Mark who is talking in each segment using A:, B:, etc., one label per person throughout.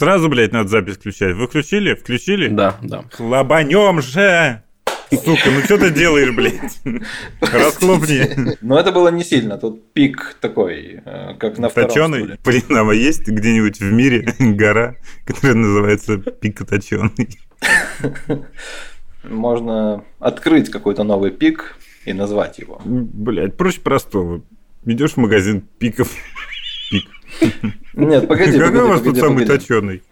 A: Сразу, блядь, надо запись включать. Вы включили? Включили?
B: Да, да.
A: Хлобанем же! Сука, ну что ты делаешь, блядь? Расхлопни.
C: Но это было не сильно. Тут пик такой, э, как на втором
A: Точеный?
C: стуле.
A: Блин, а есть где-нибудь в мире гора, которая называется пик точеный?
C: Можно открыть какой-то новый пик и назвать его.
A: Блядь, проще простого. Идешь в магазин пиков. Пик.
C: Нет, погоди,
A: Какой
C: погоди,
A: у вас тут
C: погоди,
A: самый точеный?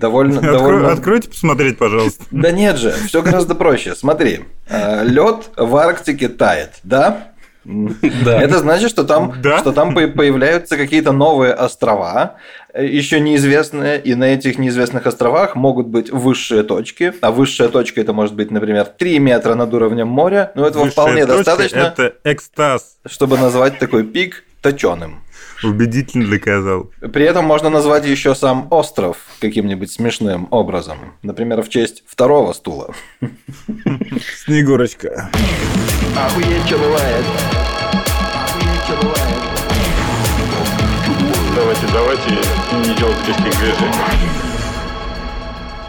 C: Довольно,
A: Откро-
C: довольно...
A: Откройте посмотреть, пожалуйста.
C: Да нет же, все гораздо проще. Смотри, лед в Арктике тает, да?
B: Да.
C: Это значит, что там,
A: Да.
C: что там по- появляются какие-то новые острова, э, еще неизвестные, и на этих неизвестных островах могут быть высшие точки, а высшая точка это может быть, например, 3 метра над уровнем моря, но этого
A: Высшая
C: вполне
A: точка
C: достаточно,
A: Это экстаз.
C: чтобы назвать такой пик точеным.
A: Убедительно доказал.
C: При этом можно назвать еще сам остров каким-нибудь смешным образом. Например, в честь второго стула.
A: Снегурочка.
D: Охуеть, что бывает. Охуеть, что бывает.
E: Давайте, давайте не делать лишних движений.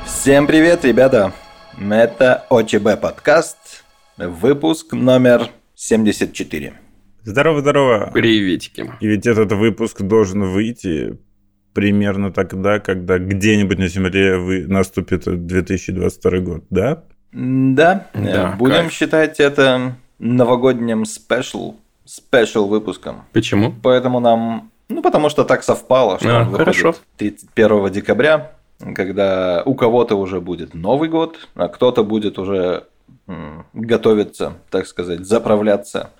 C: Всем привет, ребята! Это ОЧБ подкаст, выпуск номер 74.
A: Здорово-здорово.
B: Приветики.
A: И ведь этот выпуск должен выйти примерно тогда, когда где-нибудь на Земле вы... наступит 2022 год, да?
C: Да,
B: Да,
C: э, будем
B: кайф.
C: считать это новогодним special, special выпуском.
B: Почему?
C: Поэтому нам, ну потому что так совпало, что
B: А,
C: он
B: хорошо.
C: 31 декабря, когда у кого-то уже будет Новый год, а кто-то будет уже готовиться, так сказать, заправляться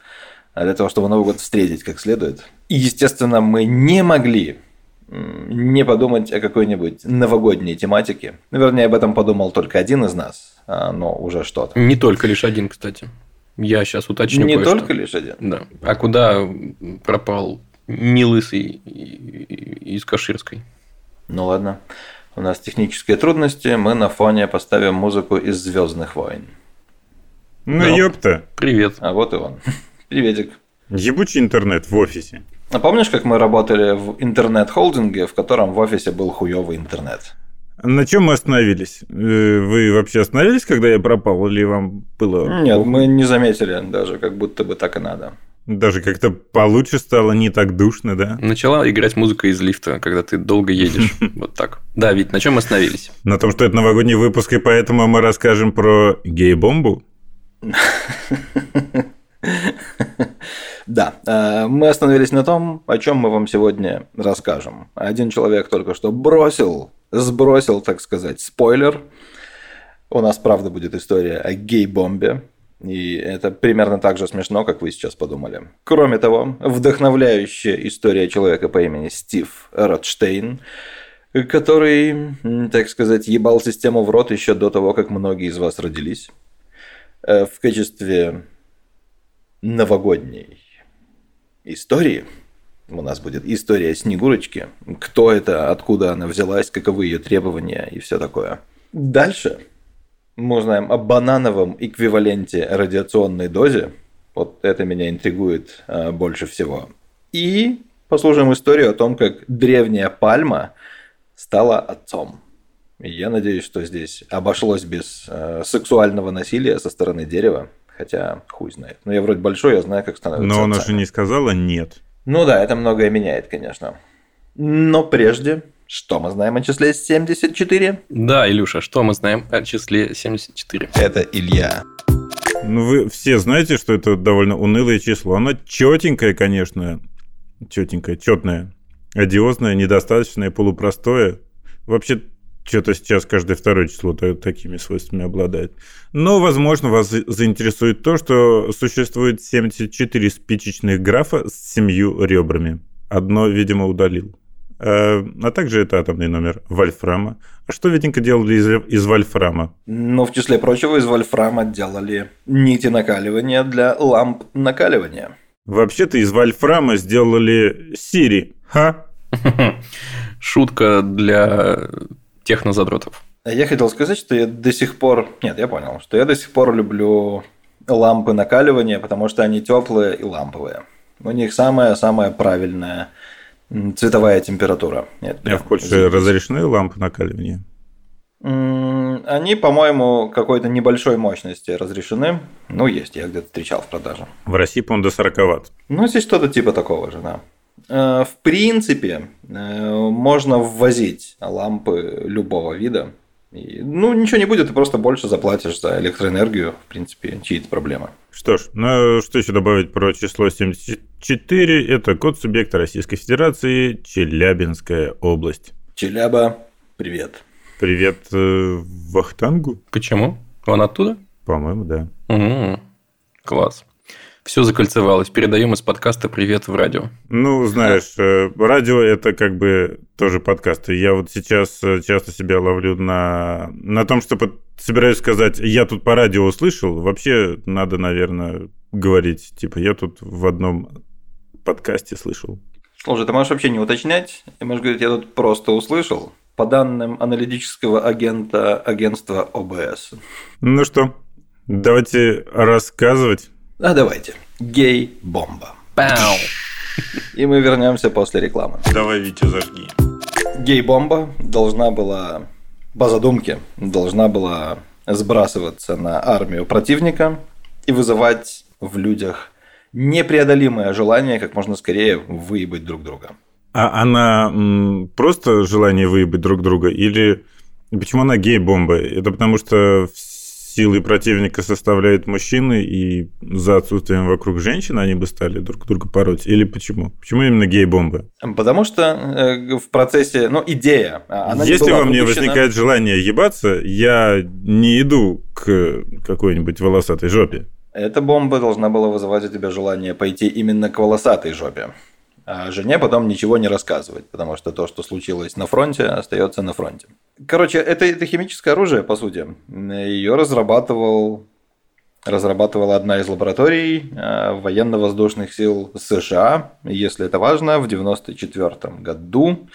C: а для того, чтобы Новый год встретить как следует. И, естественно, мы не могли не подумать о какой-нибудь новогодней тематике. Ну, Вернее, об этом подумал только один из нас, а, но уже что-то.
B: Не только лишь один, кстати. Я сейчас уточню
C: Не только лишь один.
B: Да. А куда пропал не лысый из Каширской?
C: Ну ладно. У нас технические трудности, мы на фоне поставим музыку из Звездных войн.
A: Ну, ёпта.
B: Привет.
C: А вот и он. Приветик.
A: Ебучий интернет в офисе.
C: А помнишь, как мы работали в интернет-холдинге, в котором в офисе был хуёвый интернет?
A: На чем мы остановились? Э, Вы вообще остановились, когда я пропал, или вам было...
C: Нет, мы не заметили даже, как будто бы так и надо.
A: Даже как-то получше стало, не так душно, да?
B: Начала играть музыка из лифта, когда ты долго едешь. Вот так. Да, ведь на чем мы остановились?
A: На том, что это новогодний выпуск, и поэтому мы расскажем про гей-бомбу.
C: Да, э, мы остановились на том, о чем мы вам сегодня расскажем. Один человек только что бросил, сбросил, так сказать, спойлер. У нас, правда, будет история о гей-бомбе. И это примерно так же смешно, как вы сейчас подумали. Кроме того, вдохновляющая история человека по имени Стив Ротштейн, который, так сказать, ебал систему в рот еще до того, как многие из вас родились. Э, В качестве новогодней истории. У нас будет история Снегурочки. Кто это, откуда она взялась, каковы ее требования и все такое. Дальше мы узнаем о банановом эквиваленте радиационной дозе. Вот это меня интригует э, больше всего. И послушаем историю о том, как древняя пальма стала отцом. Я надеюсь, что здесь обошлось без э, сексуального насилия со стороны дерева. Хотя хуй знает. Но я вроде большой, я знаю, как становится
A: Но она же не сказала нет.
C: Ну да, это многое меняет, конечно. Но прежде, что мы знаем о числе 74?
B: Да, Илюша, что мы знаем о числе 74?
C: Это Илья.
A: Ну, вы все знаете, что это довольно унылое число. Оно четенькое, конечно. Четенькое, четное. Одиозное, недостаточное, полупростое. Вообще, что-то сейчас каждое второе число та- такими свойствами обладает. Но, возможно, вас за- заинтересует то, что существует 74 спичечных графа с семью ребрами. Одно, видимо, удалил. А, а также это атомный номер вольфрама. А что, Витенька, делали из, из вольфрама?
C: Но в числе прочего из вольфрама делали нити накаливания для ламп накаливания.
A: Вообще-то из вольфрама сделали Сири. Ха?
B: Шутка для технозадротов.
C: А Я хотел сказать, что я до сих пор... Нет, я понял, что я до сих пор люблю лампы накаливания, потому что они теплые и ламповые. У них самая-самая правильная цветовая температура. Нет,
A: А
C: прям
A: в Польше разрешены лампы накаливания?
C: Они, по-моему, какой-то небольшой мощности разрешены. Ну, есть, я где-то встречал в продаже.
A: В России, по-моему, до 40 ватт.
C: Ну, здесь что-то типа такого же, да. Э, В принципе, э, можно ввозить лампы любого вида. И, ну, ничего не будет, ты просто больше заплатишь за электроэнергию. В принципе, чьи-то проблемы.
A: Что ж, ну что еще добавить про число 74? Это код субъекта Российской Федерации, Челябинская область.
C: Челяба, привет.
A: Привет э, Вахтангу?
B: Почему? Он оттуда?
A: По-моему, да.
B: М, Класс. Все закольцевалось. Передаем из подкаста привет в радио.
A: Ну, знаешь, э, радио это как бы тоже подкасты. Я вот сейчас э, часто себя ловлю на, на том, что под- собираюсь сказать, я тут по радио услышал. Вообще надо, наверное, говорить, типа, я тут в одном подкасте слышал.
C: Слушай, ты можешь вообще не уточнять. Ты можешь говорить, я тут просто услышал. По данным аналитического агента агентства ОБС.
A: Ну что, давайте рассказывать.
C: А давайте. Гей-бомба.
B: Пау!
C: И мы вернемся после рекламы.
A: Давай, Витя, зажги.
C: Гей-бомба должна была, по задумке, должна была сбрасываться на армию противника и вызывать в людях непреодолимое желание как можно скорее выебать друг друга.
A: А она м, просто желание выебать друг друга или почему она гей-бомба? Это потому что силы противника составляют мужчины, и за отсутствием вокруг женщин они бы стали друг друга пороть? Или почему? Почему именно гей-бомба?
C: Потому что э, в процессе, ну, идея, а, она не
A: Если
C: была
A: во мне
C: выпущена-
A: возникает желание ебаться, я не иду к какой-нибудь волосатой жопе.
C: Эта бомба должна была вызывать у тебя желание пойти именно к волосатой жопе. А жене потом ничего не рассказывать, потому что то, что случилось на фронте, остается на фронте. Короче, это, это химическое оружие, по сути. Ее разрабатывал, разрабатывала одна из лабораторий э, военно-воздушных сил США, если это важно, в 1994 году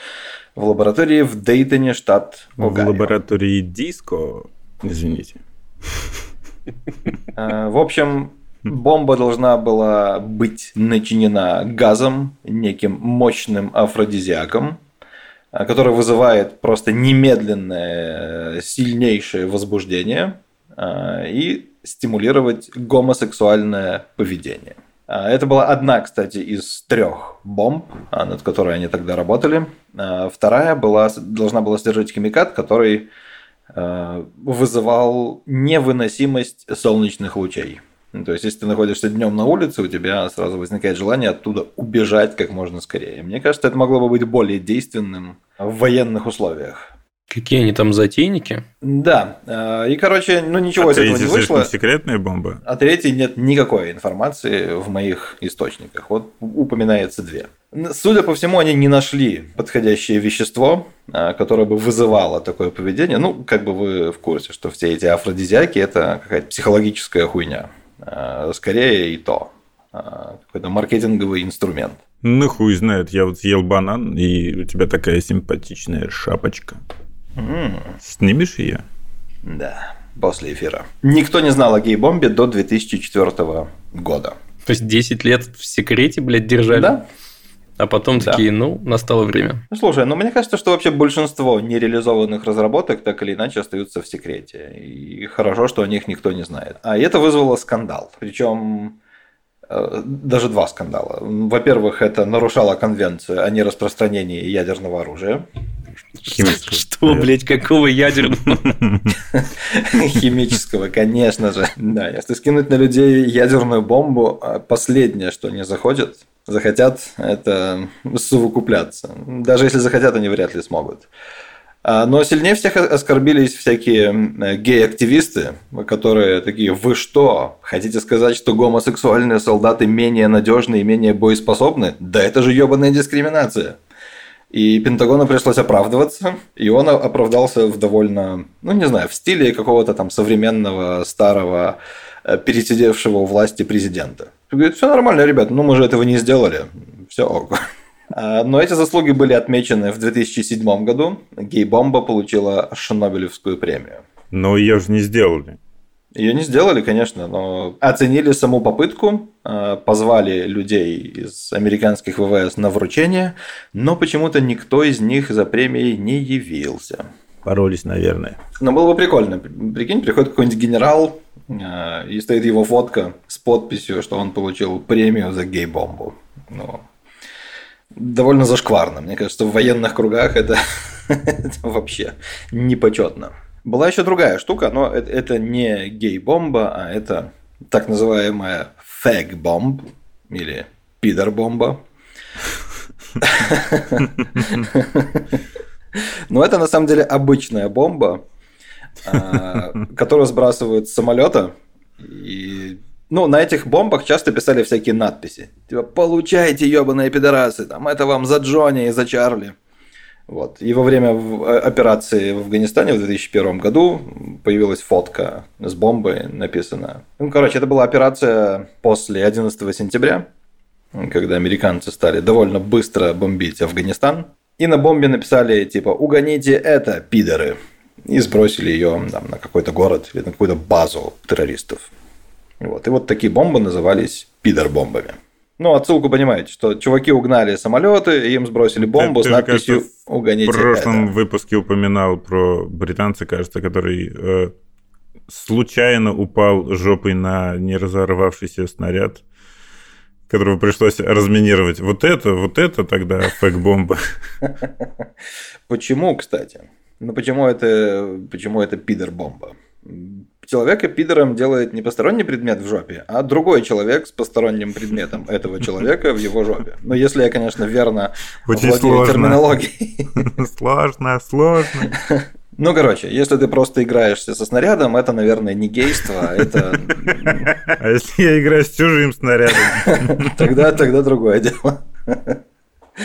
C: в лаборатории в Дейтоне, штат
A: В
C: Огайо.
A: лаборатории диско, извините.
C: Э, В общем, бомба должна была быть начинена газом, неким мощным афродизиаком, э, который вызывает просто немедленное, э, сильнейшее возбуждение э, и стимулировать гомосексуальное поведение. Это была одна, кстати, из трех бомб, над которой они тогда работали. Вторая была, должна была содержать химикат, который вызывал невыносимость солнечных лучей. Ну, То есть, если ты находишься днем на улице, у тебя сразу возникает желание оттуда убежать как можно скорее. Мне кажется, это могло бы быть более действенным в военных условиях.
B: Какие они там затейники?
C: Да, э, и, короче, ну ничего
A: а
C: из этого не вышло.
A: секретная бомба?
C: О третьей нет никакой информации в моих источниках. Вот упоминается две. Судя по всему, они не нашли подходящее вещество, а, которое бы вызывало такое поведение. Ну, как бы вы в курсе, что все эти афродизиаки – это какая-то психологическая хуйня. А, Скорее и то. А, Какой-то маркетинговый инструмент.
A: Ну, хуй знает, я вот съел банан, и у тебя такая симпатичная шапочка.
C: М,
A: Снимешь ее?
C: Да, после эфира. Никто не знал о гей-бомбе до 2004 года.
B: То есть 10 лет в секрете, блядь, держали.
C: Да?
B: А потом
C: Да.
B: такие, ну, настало время.
C: Ну, Слушай, ну мне кажется, что вообще большинство нереализованных разработок так или иначе остаются в секрете. И хорошо, что о них никто не знает. А это вызвало скандал. Причем э, даже два скандала. Во-первых, это нарушало конвенцию о нераспространении ядерного оружия.
A: Химического.
B: Что, блядь, какого ядерного?
C: Химического, конечно же. Да, если скинуть на людей ядерную бомбу, а последнее, что они заходят, захотят, это совокупляться. Даже если захотят, они вряд ли смогут. А, Но сильнее всех оскорбились всякие гей-активисты, которые такие, вы что, хотите сказать, что гомосексуальные солдаты менее надежны и менее боеспособны? Да это же ебаная дискриминация. И Пентагону пришлось оправдываться, и он оправдался в довольно, ну не знаю, в стиле какого-то там современного, старого, пересидевшего у власти президента. Говорит, все нормально, ребят, ну мы же этого не сделали, все ок. А, Но эти заслуги были отмечены в 2007 году. Гей-бомба получила Шнобелевскую премию.
A: Но ее же не сделали.
C: Ее не сделали, конечно, но оценили саму попытку, э, позвали людей из американских ВВС на вручение, но почему-то никто из них за премией не явился.
A: Боролись, наверное.
C: Но было бы прикольно. Прикинь, приходит какой-нибудь генерал, э, и стоит его фотка с подписью, что он получил премию за гей-бомбу. Ну, довольно зашкварно. Мне кажется, в военных кругах это, это вообще непочетно. Была еще другая штука, но это, это не гей-бомба, а это так называемая фэг-бомб или пидор-бомба. Но это на самом деле обычная бомба, которую сбрасывают с самолета. И ну, на этих бомбах часто писали всякие надписи. Типа, получайте, ебаные пидорасы, там, это вам за Джонни и за Чарли. Вот. И во время э, операции в Афганистане в 2001 году появилась фотка с бомбой, написано. Ну, короче, это была операция после 11 сентября, когда американцы стали довольно быстро бомбить Афганистан. И на бомбе написали, типа, угоните это, пидоры. И сбросили ее там, на какой-то город или на какую-то базу террористов. Вот. И вот такие бомбы назывались пидор-бомбами. Ну, отсылку понимаете, что чуваки угнали самолеты, им сбросили бомбу
A: Ты-
C: с надписью
A: кажется,
C: «Угоните
A: В прошлом
C: это».
A: выпуске упоминал про британца, кажется, который э, случайно упал жопой на неразорвавшийся снаряд, которого пришлось разминировать. Вот это, вот это тогда фэк-бомба.
C: Почему, кстати? Ну, почему это, почему это пидор-бомба? Человека пидором делает не посторонний предмет в жопе, а другой человек с посторонним предметом этого человека в его жопе. Ну, если я, конечно, верно
A: Очень
C: владею терминологией.
A: Сложно, сложно.
C: Ну, короче, если ты просто играешься со снарядом, это, наверное, не гейство, а это
A: А если я играю с чужим снарядом?
C: тогда, тогда другое дело.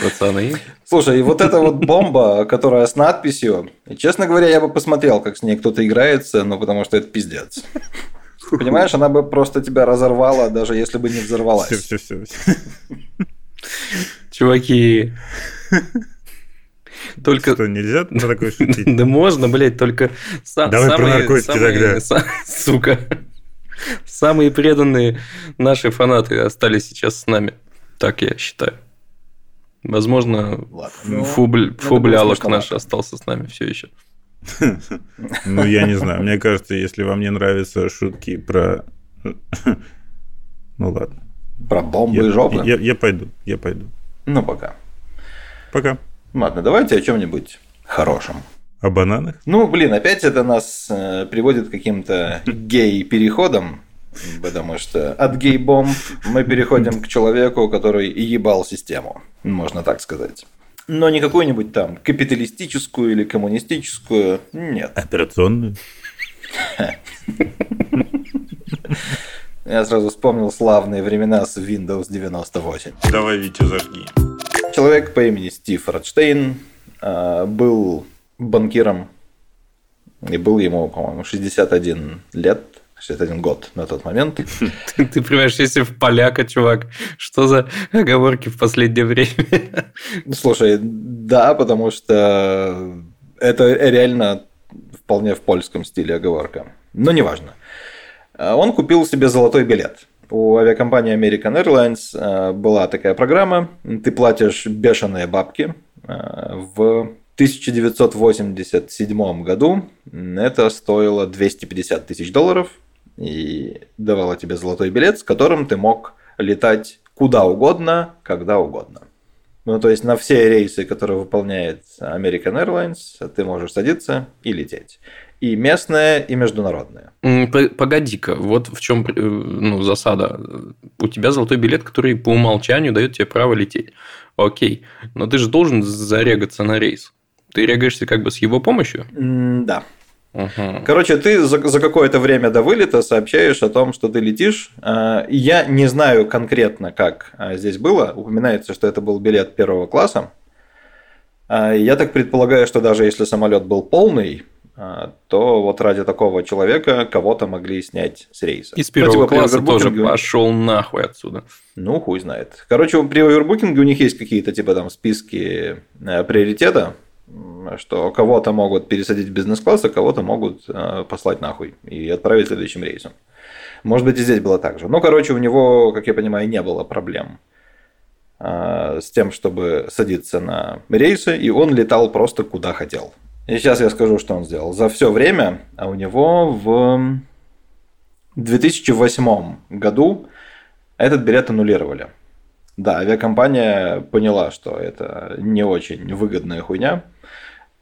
B: Пацаны.
C: Слушай, и вот эта вот бомба, которая с надписью, честно говоря, я бы посмотрел, как с ней кто-то играется, ну, потому что это пиздец. Понимаешь, она бы просто тебя разорвала, даже если бы не взорвалась.
A: Все, все, все.
B: Чуваки. Только...
A: Что, нельзя на такое шутить?
B: Да можно, блядь, только...
A: Давай про наркотики тогда.
B: Сука. Самые преданные наши фанаты остались сейчас с нами. Так я считаю. Возможно,
C: Ладно, ну,
B: фубль, фублялок наш остался с нами все еще.
A: Ну, я не знаю. Мне кажется, если вам не нравятся шутки про... Ну, ладно.
C: Про бомбы
A: Я,
C: и жопы.
A: я- я пойду, я пойду.
C: Ну, пока.
A: Пока.
C: Ладно, давайте о чем-нибудь хорошем.
A: О бананах?
C: Ну, блин, опять это нас э, приводит к каким-то гей-переходам, потому что от гей-бомб мы переходим к человеку, который ебал систему, можно так сказать. Но не какую-нибудь там капиталистическую или коммунистическую, нет.
A: Операционную?
C: Я сразу вспомнил славные времена с Windows 98.
A: Давай, Витя, зажги.
C: Человек по имени Стив Радштейн э, был банкиром, и был ему, по-моему, 61 лет, 61 год на тот момент.
B: Ты, ты превращаешься в поляка, чувак. Что за оговорки в последнее время?
C: Слушай, да, потому что это реально вполне в польском стиле оговорка. Но неважно. А Он купил себе золотой билет. У авиакомпании American Airlines э, была такая программа. Ты платишь бешеные бабки. Э, В 1987 году это стоило 250 тысяч долларов и давало тебе золотой билет, с которым ты мог летать куда угодно, когда угодно. Ну, то есть на все рейсы, которые выполняет American Airlines, ты можешь садиться и лететь. И местные, и международные.
B: М, п- Погоди-ка, вот в чем ну, засада. У тебя золотой билет, который по умолчанию дает тебе право лететь. Окей, но ты же должен зарегаться на рейс. Ты регаешься как бы с его помощью?
C: Да.
B: Ага.
C: Короче, ты за, за какое-то время до вылета сообщаешь о том, что ты летишь. А, Я не знаю конкретно, как а, здесь было. Упоминается, что это был билет первого класса. А, Я так предполагаю, что даже если самолет был полный, то вот ради такого человека кого-то могли снять с рейса.
B: Из
C: Ну,
B: первого
C: типа, при
B: класса тоже пошел нахуй отсюда.
C: Ну, хуй знает. Короче, при овербукинге у них есть какие-то типа там списки э, приоритета. Что кого-то могут пересадить в бизнес-класс, а кого-то могут э, послать нахуй и отправить следующим рейсом. Может быть, и здесь было так же. Ну, короче, у него, как я понимаю, не было проблем э, с тем, чтобы садиться на рейсы, и он летал просто куда хотел. И сейчас я скажу, что он сделал. За все время, а у него в 2008 году этот билет аннулировали. Да, авиакомпания поняла, что это не очень выгодная хуйня.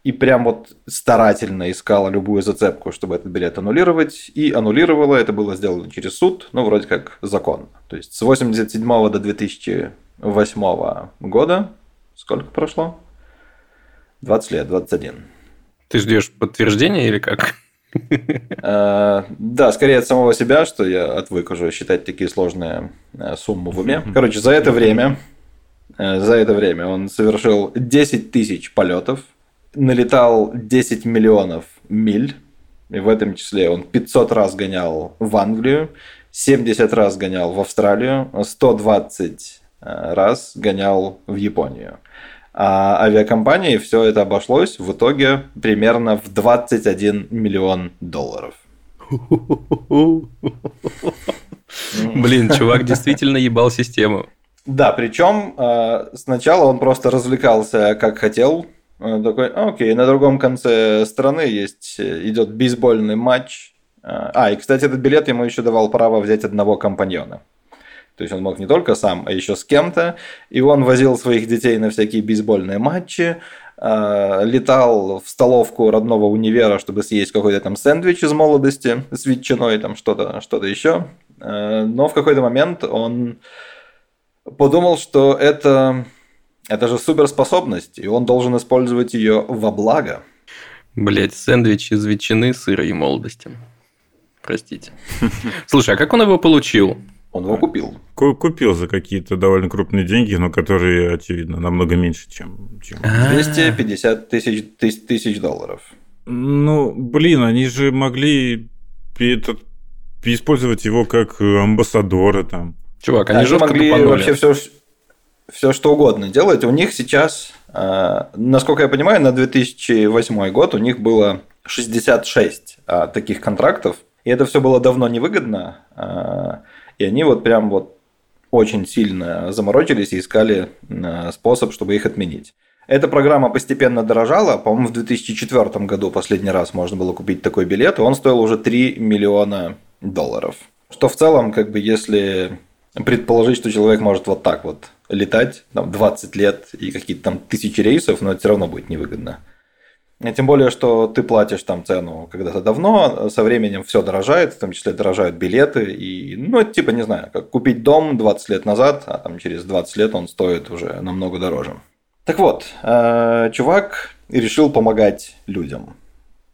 C: И прям вот старательно искала любую зацепку, чтобы этот билет аннулировать. И аннулировала. Это было сделано через суд, ну, вроде как закон. То есть с 87 до 2008 года сколько прошло? 20 лет, 21.
B: Ты ждешь подтверждения или как?
C: Э, Да, скорее от самого себя, что я отвык уже считать такие сложные э, суммы в уме. Короче, за это время, э, за это время он совершил 10 тысяч полетов, налетал 10 миллионов миль, и в этом числе он 500 раз гонял в Англию, 70 раз гонял в Австралию, 120 э, раз гонял в Японию. А авиакомпании все это обошлось в итоге примерно в 21 миллион долларов.
B: Блин, чувак действительно ебал систему.
C: Да, причем э, сначала он просто развлекался как хотел. Такой, окей, на другом конце страны есть э, идет бейсбольный матч. Э, А, и, кстати, этот билет ему еще давал право взять одного компаньона. То есть он мог не только сам, а еще с кем-то. И он возил своих детей на всякие бейсбольные матчи, э, летал в столовку родного универа, чтобы съесть какой-то там сэндвич из молодости с ветчиной, там что-то что еще. Э, Но в какой-то момент он подумал, что это, это же суперспособность, и он должен использовать ее во благо.
B: Блять, сэндвич из ветчины, сыра и молодости. Простите. Слушай, а как он его получил?
C: Он его купил.
A: Ку- Купил за какие-то довольно крупные деньги, но которые, очевидно, намного меньше, чем... чем...
B: А.
C: 250 тысяч, тысяч, тысяч долларов.
A: Ну, блин, они же могли этот, использовать его как э, амбассадора там.
B: Чувак, они жестко
C: могли
B: тупанули.
C: вообще все, все что угодно делать. У них сейчас, э, насколько я понимаю, на 2008 год у них было 66 э, таких контрактов. И это все было давно невыгодно. э, И они вот прям вот очень сильно заморочились и искали способ, чтобы их отменить. Эта программа постепенно дорожала. По-моему, в 2004 году последний раз можно было купить такой билет, и он стоил уже 3 миллиона долларов. Что в целом, как бы, если предположить, что человек может вот так вот летать, там, 20 лет и какие-то там тысячи рейсов, но это все равно будет невыгодно. Тем более, что ты платишь там цену когда-то давно, со временем все дорожает, в том числе дорожают билеты. И, ну, это типа, не знаю, как купить дом 20 лет назад, а там через 20 лет он стоит уже намного дороже. Так вот, э, чувак решил помогать людям.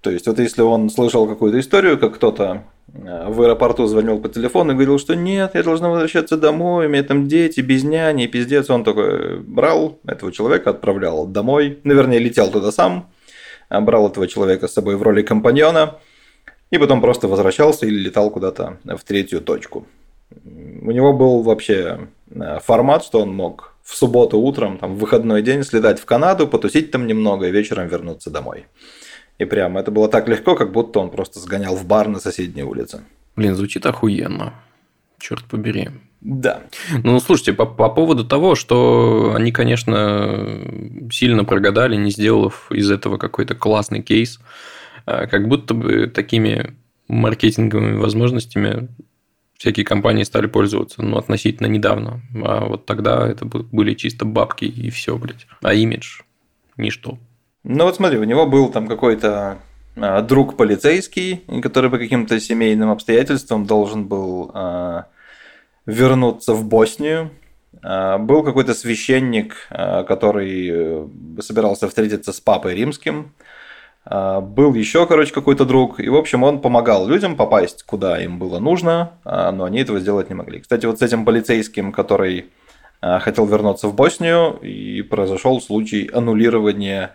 C: То есть, вот если он слышал какую-то историю, как кто-то в аэропорту звонил по телефону и говорил, что нет, я должна возвращаться домой, у меня там дети, без няни, пиздец. Он такой брал этого человека, отправлял домой. Наверное, летел туда сам, а брал этого человека с собой в роли компаньона, и потом просто возвращался или летал куда-то в третью точку. У него был вообще э, формат, что он мог в субботу утром, там, в выходной день слетать в Канаду, потусить там немного и вечером вернуться домой. И прям это было так легко, как будто он просто сгонял в бар на соседней улице.
B: Блин, звучит охуенно. Черт побери.
C: Да.
B: Ну, слушайте, по, по поводу того, что они, конечно, сильно прогадали, не сделав из этого какой-то классный кейс, а, как будто бы такими маркетинговыми возможностями всякие компании стали пользоваться, ну, относительно недавно. А вот тогда это были чисто бабки и все, блядь. А имидж – ничто.
C: Ну вот смотри, у него был там какой-то а, друг полицейский, который по каким-то семейным обстоятельствам должен был а, вернуться в Боснию. А, Был какой-то священник, а, который э, собирался встретиться с папой римским. А, Был еще, короче, какой-то друг. И, в общем, он помогал людям попасть, куда им было нужно, а, но они этого сделать не могли. Кстати, вот с этим полицейским, который хотел вернуться в Боснию, и произошел случай аннулирования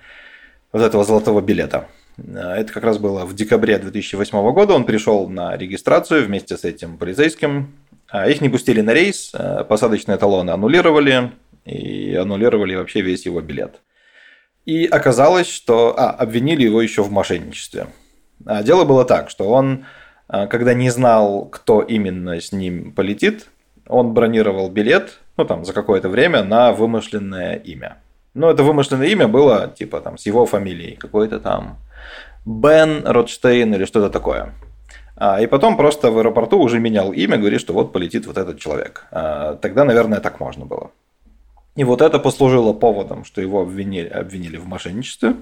C: вот этого золотого билета. А, Это как раз было в декабре 2008 года. Он пришел на регистрацию вместе с этим полицейским. А, Их не пустили на рейс, а, посадочные талоны аннулировали и аннулировали вообще весь его билет. И оказалось, что... А, обвинили его еще в мошенничестве. А дело было так, что он, а, когда не знал, кто именно с ним полетит, он бронировал билет, ну там, за какое-то время на вымышленное имя. Ну, это вымышленное имя было, типа, там, с его фамилией, какой-то там Бен Ротштейн или что-то такое. А, и потом просто в аэропорту уже менял имя, говорит, что вот полетит вот этот человек. А, тогда, наверное, так можно было. И вот это послужило поводом, что его обвинили, обвинили в мошенничестве,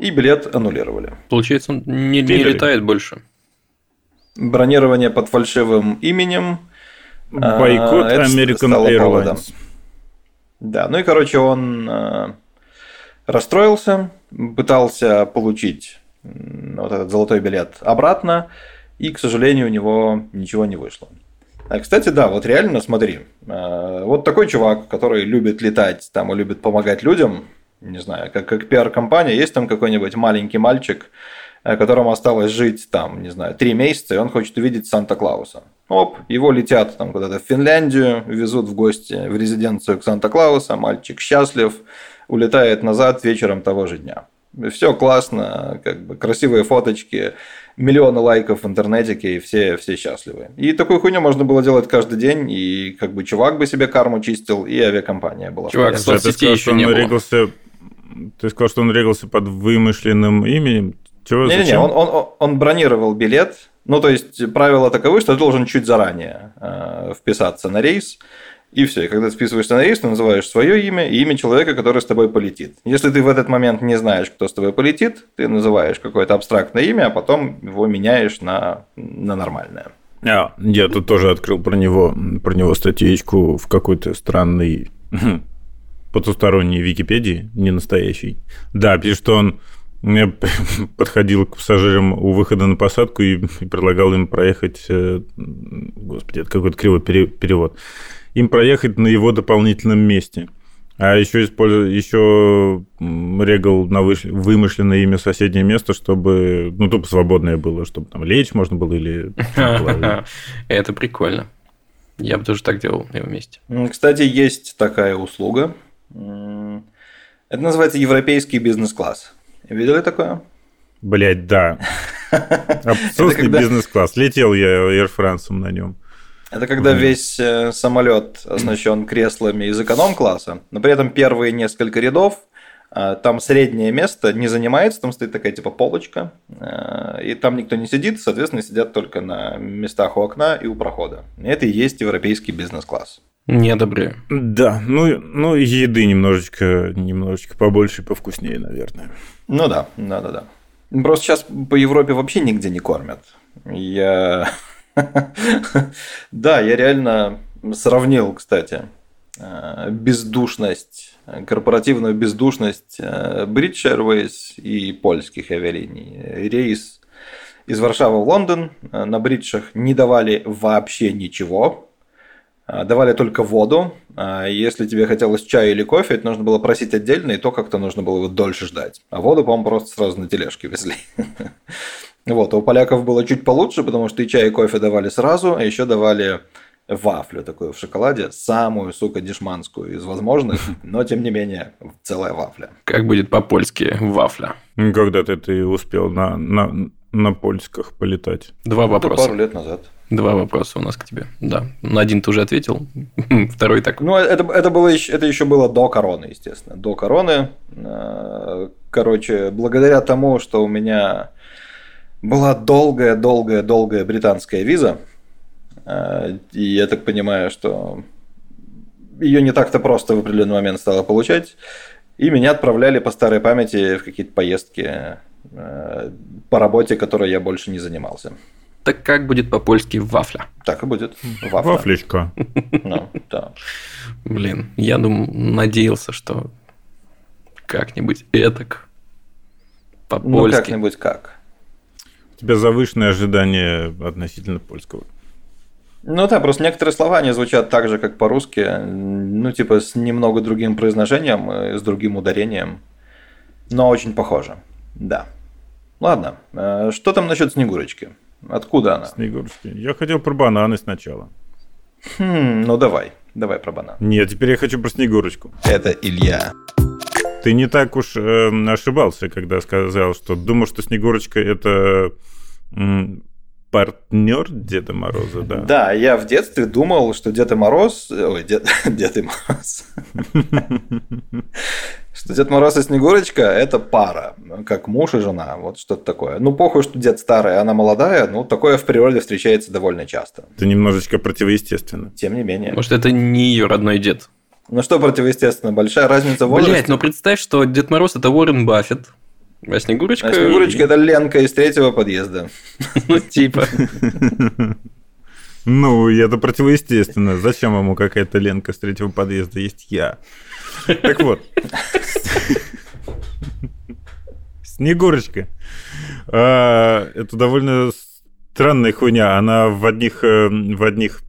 C: и билет аннулировали.
B: Получается, он не, не летает больше.
C: Бронирование под фальшивым именем. а,
A: Бойкот
C: это
A: American
C: стало поводом. Да, ну и, короче, он э, расстроился, пытался получить вот этот золотой билет обратно, и, к сожалению, у него ничего не вышло. А, кстати, да, вот реально, смотри, э, вот такой чувак, который любит летать там и любит помогать людям, не знаю, как, как пиар-компания, есть там какой-нибудь маленький мальчик, э, которому осталось жить там, не знаю, три месяца, и он хочет увидеть Санта-Клауса. Оп, его летят там куда-то в Финляндию, везут в гости в резиденцию к Санта-Клауса, мальчик счастлив, улетает назад вечером того же дня. Все классно, как бы красивые фоточки, миллионы лайков в интернетике, и все, все счастливы. И такую хуйню можно было делать каждый день, и как бы чувак бы себе карму чистил, и авиакомпания была.
B: Чувак, соцсетей
A: Ты сказал,
B: еще
A: что он
B: не было.
A: регался... Ты сказал, что он регался под вымышленным именем?
C: Не-не-не, он, он, он бронировал билет. Ну, то есть, правило таковы, что ты должен чуть заранее э, вписаться на рейс. И все. И когда ты вписываешься на рейс, ты называешь свое имя и имя человека, который с тобой полетит. Если ты в этот момент не знаешь, кто с тобой полетит, ты называешь какое-то абстрактное имя, а потом его меняешь на, на нормальное.
A: А, я тут тоже открыл про него, про него статейку в какой-то странной потусторонней Википедии, не настоящей. Да, пишет, что он э, подходил к пассажирам у выхода на посадку и, и предлагал им проехать, э, господи, это какой-то кривой пере- перевод, им проехать на его дополнительном месте. А еще использовал, еще регал на выш- вымышленное имя соседнее место, чтобы, ну, тупо свободное было, чтобы там лечь можно было или...
B: Это прикольно. Я бы тоже так делал на его месте.
C: Кстати, есть такая услуга. Это называется европейский бизнес-класс. Видели такое?
A: Блять, да. Абсолютный
C: когда-
A: бизнес-класс. Летел я Air France на нем.
C: Это когда
A: Мгм.
C: весь э, самолет оснащен креслами из эконом-класса, но при этом первые несколько рядов э, там среднее место не занимается, там стоит такая типа полочка, э, и там никто не сидит, соответственно, сидят только на местах у окна и у прохода. И это и есть европейский бизнес-класс.
B: Не одобряю.
A: Да, ну, ну еды немножечко, немножечко побольше и повкуснее, наверное.
C: Ну да, да, да, да. Просто сейчас по Европе вообще нигде не кормят. Я... Да, я реально сравнил, кстати, э, бездушность, корпоративную бездушность э, British Airways и польских авиалиний. Рейс из Варшавы в Лондон э, на бриджах не давали вообще ничего, давали только воду. А Если тебе хотелось чая или кофе, это нужно было просить отдельно, и то как-то нужно было его дольше ждать. А воду, по-моему, просто сразу на тележке везли. Вот, а у поляков было чуть получше, потому что и чай, и кофе давали сразу, а еще давали вафлю такую в шоколаде, самую, сука, дешманскую из возможных, но тем не менее целая вафля.
B: Как будет по-польски вафля?
A: Ну, Когда-то ты успел на, на, на польсках полетать.
B: Два
C: Это
B: вопроса.
C: пару лет назад.
B: Два вопроса у нас к тебе. Да. На один ты уже ответил. Второй так.
C: Ну, это, это, было еще, это еще было до короны, естественно. До короны. Э, Короче, благодаря тому, что у меня была долгая-долгая-долгая британская виза, э, и я так понимаю, что ее не так-то просто в определенный момент стало получать, и меня отправляли по старой памяти в какие-то поездки э, по работе, которой я больше не занимался.
B: Так как будет по-польски вафля?
C: Так и будет. Вафля.
A: Вафлечка.
C: Ну, да.
B: Блин, я думал, надеялся, что как-нибудь этак
C: Ну,
B: по-польски.
C: как-нибудь как.
A: У тебя завышенные ожидания относительно польского.
C: Ну да, просто некоторые слова не звучат так же, как по-русски, ну типа с немного другим произношением, и с другим ударением, но очень похоже. Да. Ладно, э, что там насчет Снегурочки? Откуда она?
A: Снегурочки. Я хотел про бананы сначала.
C: Хм, ну давай, давай про банан.
A: Нет, теперь я хочу про Снегурочку.
C: Это Илья.
A: Ты не так уж э, ошибался, когда сказал, что думал, что Снегурочка это партнер Деда Мороза, да?
C: Да, я в детстве думал, что Дед Мороз... Ой, Дед, Дед Мороз. Что Дед Мороз и Снегурочка – это пара, как муж и жена, вот что-то такое. Ну, похуй, что дед старый, а она молодая, ну, такое в природе встречается довольно часто.
A: Это немножечко противоестественно.
C: Тем не менее.
B: Может, это не ее родной дед.
C: Ну, что противоестественно, большая разница в возрасте.
B: Блять, ну представь, что Дед Мороз это Уоррен Баффет, а Снегурочка...
C: А Снегурочка – это Ленка из третьего подъезда.
B: Ну, типа.
A: Ну, это противоестественно. Зачем ему какая-то Ленка с третьего подъезда? Есть я. Так вот. Снегурочка. А, Это довольно странная хуйня. Она в одних, э, в одних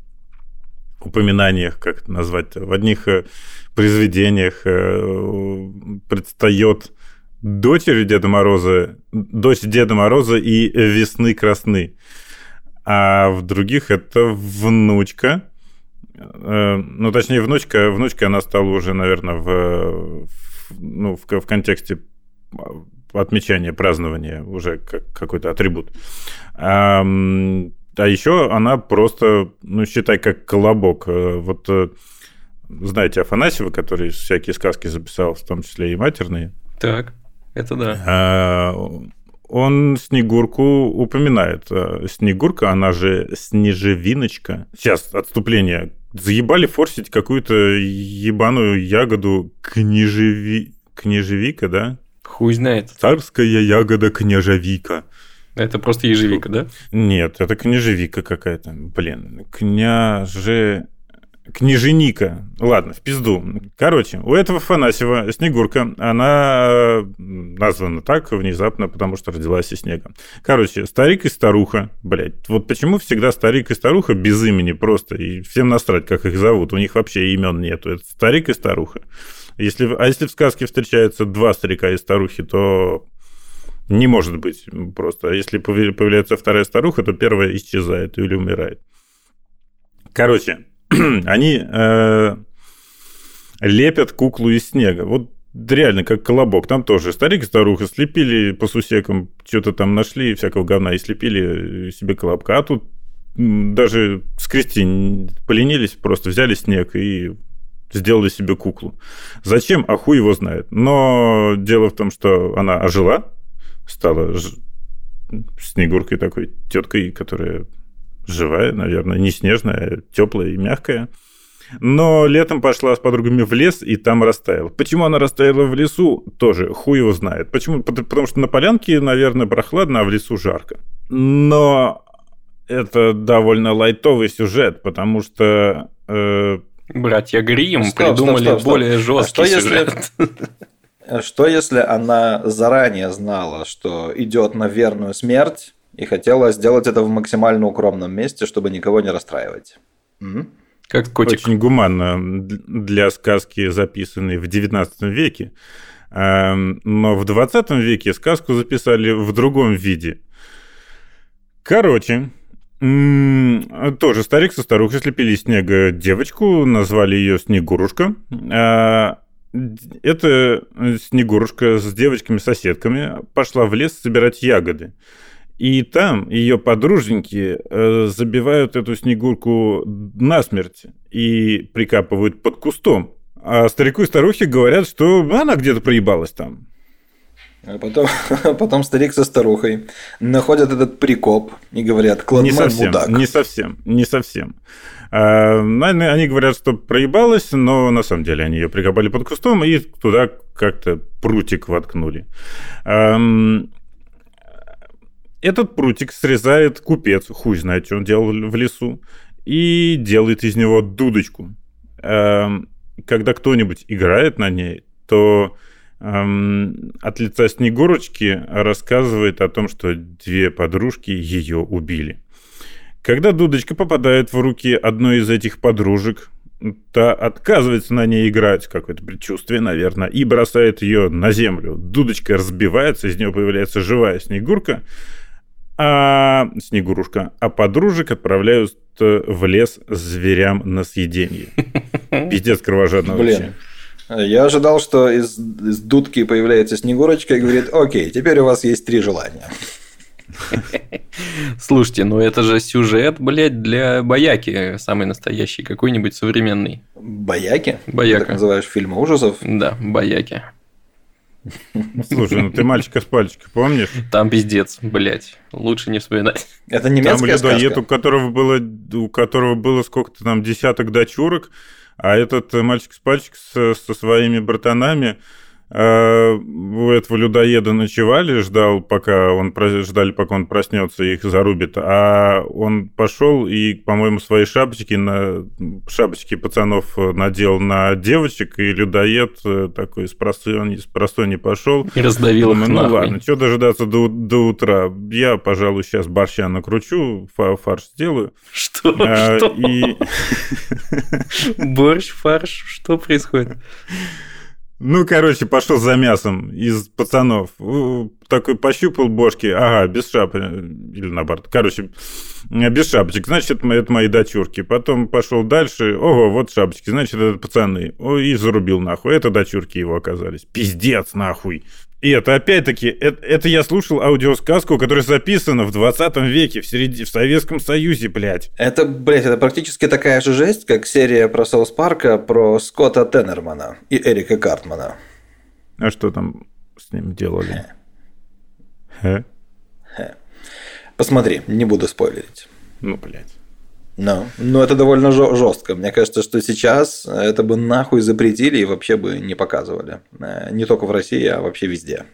A: упоминаниях, как это назвать, в одних э, произведениях э, предстает дочерью Деда Мороза, дочь Деда Мороза и весны красны. А в других это внучка. Э, Ну, точнее, внучка, внучка она стала уже, наверное, в, в- ну, в, в контексте отмечания, празднования, уже как какой-то атрибут. А, а еще она просто, ну, считай, как колобок. Э, Вот э, знаете Афанасьева, который всякие сказки записал, в том числе и матерные,
B: Так, это да.
A: а, он Снегурку упоминает. А, Снегурка, она же Снежевиночка. Сейчас, отступление. Заебали форсить какую-то ебаную ягоду княжеви... княжевика, да?
B: Хуй знает.
A: Царская ягода княжевика.
B: Это просто ежевика, да?
A: Нет, это княжевика какая-то. Блин, княже... Княженика. Ладно, в пизду. Короче, у этого Фанасьева Снегурка, она э, названа так внезапно, потому что родилась из снега. Короче, старик и старуха. Блять, вот почему всегда старик и старуха без имени просто, и всем насрать, как их зовут, у них вообще имен нету. Это старик и старуха. Если, а если в сказке встречаются два старика и старухи, то не может быть просто. Если появ- появляется вторая старуха, то первая исчезает или умирает. Короче, они э, лепят куклу из снега. Вот реально как колобок. Там тоже старик и старуха слепили по сусекам, что-то там нашли, всякого говна, и слепили себе колобка. А тут даже скрести поленились, просто взяли снег и сделали себе куклу. Зачем? А хуй его знает. Но дело в том, что она ожила, стала снегуркой такой, теткой, которая живая, наверное, не снежная, теплая и мягкая. Но летом пошла с подругами в лес и там растаяла. Почему она растаяла в лесу, тоже хуй его знает. Почему? Пот- Потому что на полянке, наверное, прохладно, а в лесу жарко. Но это довольно лайтовый сюжет, потому что э,
B: Братья Грим
C: Стоп, стоп,
B: придумали
C: стоп, стоп.
B: более
C: А
B: жесткий
C: что если-
B: сюжет.
C: Что если она заранее знала, что идет на верную смерть и хотела сделать это в максимально укромном месте, чтобы никого не расстраивать? М?
B: Как котик.
A: очень гуманно для сказки, записанной в XIX веке. Эм, Но в 20 веке сказку записали в другом виде. Короче, тоже старик со старухой слепили снега девочку, назвали ее Снегурушка. Д- Эта Снегурушка с девочками-соседками пошла в лес собирать ягоды. И там ее подруженьки э, забивают эту снегурку насмерть и прикапывают под кустом. А старику и старухе говорят, что она где-то проебалась там.
C: А потом, потом старик со старухой находят этот прикоп и говорят,
A: Не
C: кладман
A: совсем,
C: мудак.
A: не совсем, не совсем. А, они говорят, что проебалась, но на самом деле они ее прикопали под кустом и туда как-то прутик воткнули. Ам, Этот прутик срезает купец, хуй знает, что он делал в лесу, и делает из него дудочку. Ам, Когда кто-нибудь играет на ней, то ам, от лица Снегурочки рассказывает о том, что две подружки ее убили. Когда дудочка попадает в руки одной из этих подружек, та отказывается на ней играть, какое-то предчувствие, наверное, и бросает ее на землю. Дудочка разбивается, из нее появляется живая снегурка, а снегурушка, а подружек отправляют э, в лес зверям на съедение. Пиздец кровожадно вообще.
C: Я ожидал, что из, из дудки появляется Снегурочка и говорит, окей, теперь у вас есть три желания.
B: Слушайте, ну это же сюжет, блядь, для бояки самый настоящий, какой-нибудь современный.
C: Бояки?
B: Бояка.
C: Так называешь фильмы ужасов?
B: Да, бояки.
A: Слушай, ну ты мальчика с пальчика помнишь?
B: Там пиздец, блядь. Лучше не вспоминать.
C: Это
A: Там
C: немецкая
A: людоед,
C: сказка?
A: у которого было, у которого было сколько-то там десяток дочурок, а этот мальчик с пальчик со, со своими братанами э, у этого людоеда ночевали, ждал, пока он ждали, пока он проснется и их зарубит, а он пошел и, по-моему, свои шапочки на шапочки пацанов надел на девочек, и людоед э, такой с простой, не пошел.
B: И раздавил их
A: ну
B: нахуй.
A: ладно, что дожидаться до, до утра? Я, пожалуй, сейчас борща накручу, фа- фарш сделаю.
B: Что?
A: А,
B: Что?
A: и,
B: Борщ, фарш, что происходит?
A: Ну, короче, пошел за мясом из пацанов. Такой пощупал бошки, ага, без шапы, или наоборот. Короче, э, без шапочек, значит, это, мои- дочурки. Потом пошел дальше, ого, вот шапочки, значит, это пацаны. И зарубил нахуй, это дочурки его оказались. Пиздец, нахуй. И это, опять-таки, это, это я слушал аудиосказку, которая записана в 20 веке, в, середи- в Советском Союзе, блядь.
C: Это, блядь, это практически такая же жесть, как серия про Соус Парка про Скотта Теннермана и Эрика Картмана.
A: А что там с ним делали? Э?
C: Посмотри, не буду спойлерить.
A: Ну, блядь.
C: Но, но это довольно жестко. Мне кажется, что сейчас это бы нахуй запретили и вообще бы не показывали. Э, Не только в России, а вообще везде.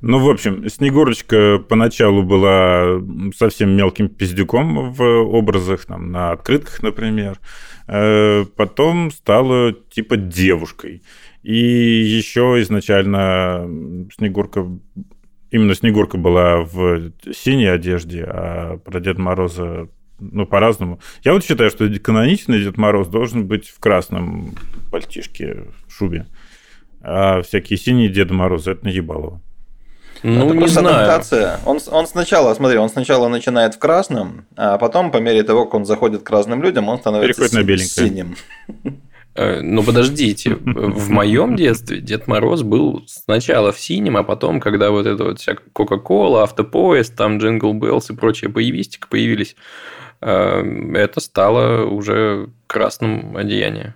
A: Ну, в общем, Снегурочка поначалу была совсем мелким пиздюком в образах, там, на открытках, например. Э, Потом стала типа девушкой. И еще изначально Снегурка Именно Снегурка была в синей одежде, а про Деда Мороза, ну, по-разному. Я вот считаю, что каноничный Дед Мороз должен быть в красном пальтишке, шубе. А всякие синие Деда Мороза – это наебалово.
B: Ну,
C: это
B: не
C: просто
B: знаю.
C: адаптация. Он, он сначала, смотри, он сначала начинает в красном, а потом, по мере того, как он заходит к разным людям, он становится
A: Переходит на
C: си-
A: беленькое.
C: синим.
B: Э, Ну, подождите. В моем детстве Дед Мороз был сначала в синем, а потом, когда вот это вот вся Кока-Кола, автопоезд, там Jingle Bells и прочая боевистика появились, э, это стало уже красным одеяние.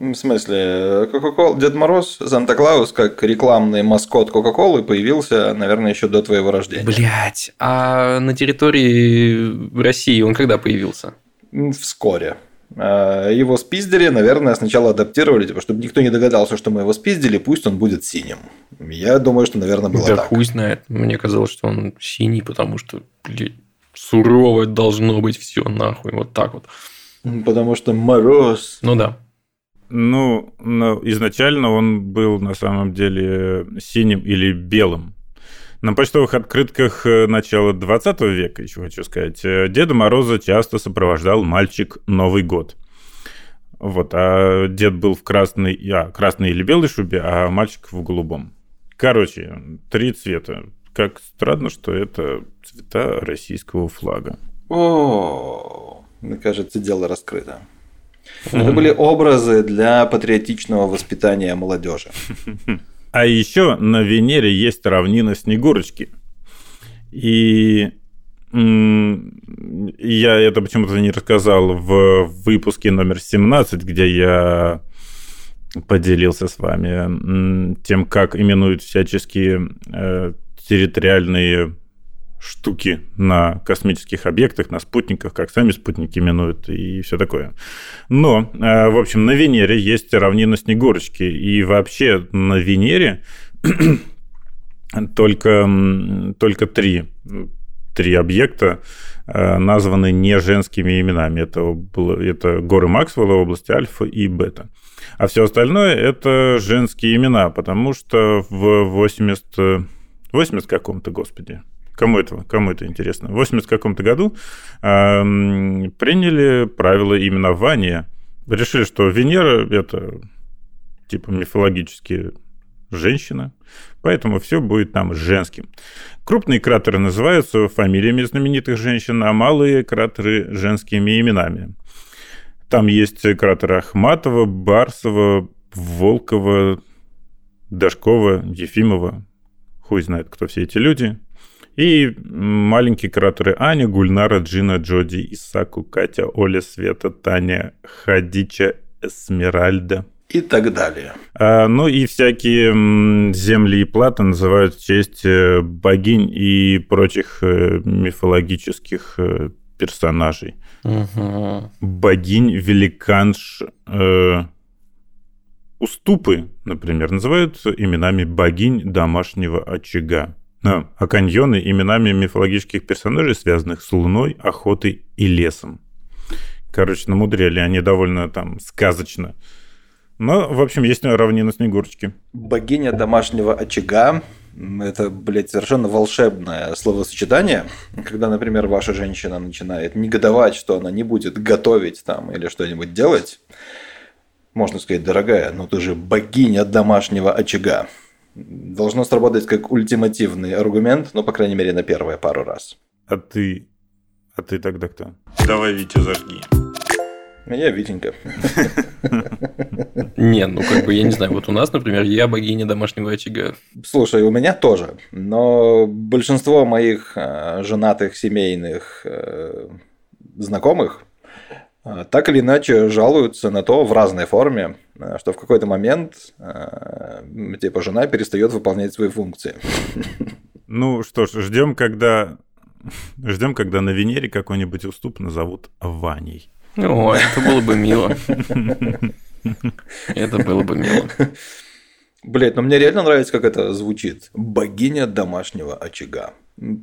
C: В смысле, Кока-Кола, Дед Мороз, Санта-Клаус, как рекламный маскот Кока-Колы, появился, наверное, еще до твоего рождения.
B: Блять, а на территории России он когда появился?
C: Вскоре. А, Его спиздили, наверное, сначала адаптировали, типа, чтобы никто не догадался, что мы его спиздили, пусть он будет синим. Я думаю, что, наверное, было
B: да
C: так.
B: хуй знает. Мне казалось, что он синий, потому что, блядь, сурово должно быть все нахуй. Вот так вот.
C: Потому что Мороз.
B: Ну да.
A: Ну, но изначально он был на самом деле синим или белым. На почтовых открытках э, начала 20 века, еще хочу сказать, э, Деда Мороза часто сопровождал мальчик Новый год. Вот, а дед был в красной, а, красной или белой шубе, а мальчик в голубом. Короче, три цвета. Как странно, что это цвета российского флага.
C: О, мне кажется, дело раскрыто. Это были образы для патриотичного воспитания молодежи.
A: А еще на Венере есть равнина Снегурочки. И я это почему-то не рассказал в выпуске номер 17, где я поделился с вами тем, как именуют всяческие э, территориальные штуки на космических объектах, на спутниках, как сами спутники именуют и все такое. Но, э, в общем, на Венере есть равнина Снегурочки, и вообще на Венере только, только три, три объекта э, названы не женскими именами. Это, это горы Максвелла, область Альфа и Бета. А все остальное это женские имена, потому что в 80, 80 каком-то, господи, кому это, кому это интересно, в 80 каком-то году эм, приняли правила именования. Решили, что Венера это типа мифологически женщина, поэтому все будет там женским. Крупные кратеры называются фамилиями знаменитых женщин, а малые кратеры женскими именами. Там есть кратеры Ахматова, Барсова, Волкова, Дашкова, Ефимова. Хуй знает, кто все эти люди. И маленькие кратеры Аня, Гульнара, Джина, Джоди, Исаку, Катя, Оля, Света, Таня, Хадича, Эсмеральда.
C: И так далее.
A: А, ну и всякие земли и платы называют в честь э, богинь и прочих э, мифологических э, персонажей.
B: Мгм.
A: Богинь, великанш, э, уступы, например, называют именами богинь домашнего очага. А, а каньоны именами мифологических персонажей, связанных с луной, охотой и лесом. Короче, намудрили они довольно там сказочно. Но, в общем, есть равнина Снегурочки.
C: Богиня домашнего очага. Это, блядь, совершенно волшебное словосочетание. Когда, например, ваша женщина начинает негодовать, что она не будет готовить там или что-нибудь делать, можно сказать, дорогая, но ты же богиня домашнего очага. Должно сработать как ультимативный аргумент, ну, по крайней мере, на первые пару раз.
A: А ты... А ты тогда кто? Давай, Витя, зажги.
C: Я Витенька.
B: Не, ну как бы, я не знаю, вот у нас, например, я богиня домашнего очага.
C: Слушай, у меня тоже. Но большинство моих э, женатых семейных э, знакомых так или иначе жалуются на то в разной форме, э, что в какой-то момент э, типа жена перестает выполнять свои функции.
A: Ну что ж, ждем, когда... Ждем, когда на Венере какой-нибудь уступ назовут Ваней.
B: О, это было бы мило. Это было бы мило.
C: Блять, ну мне реально нравится, как это звучит. Богиня домашнего очага.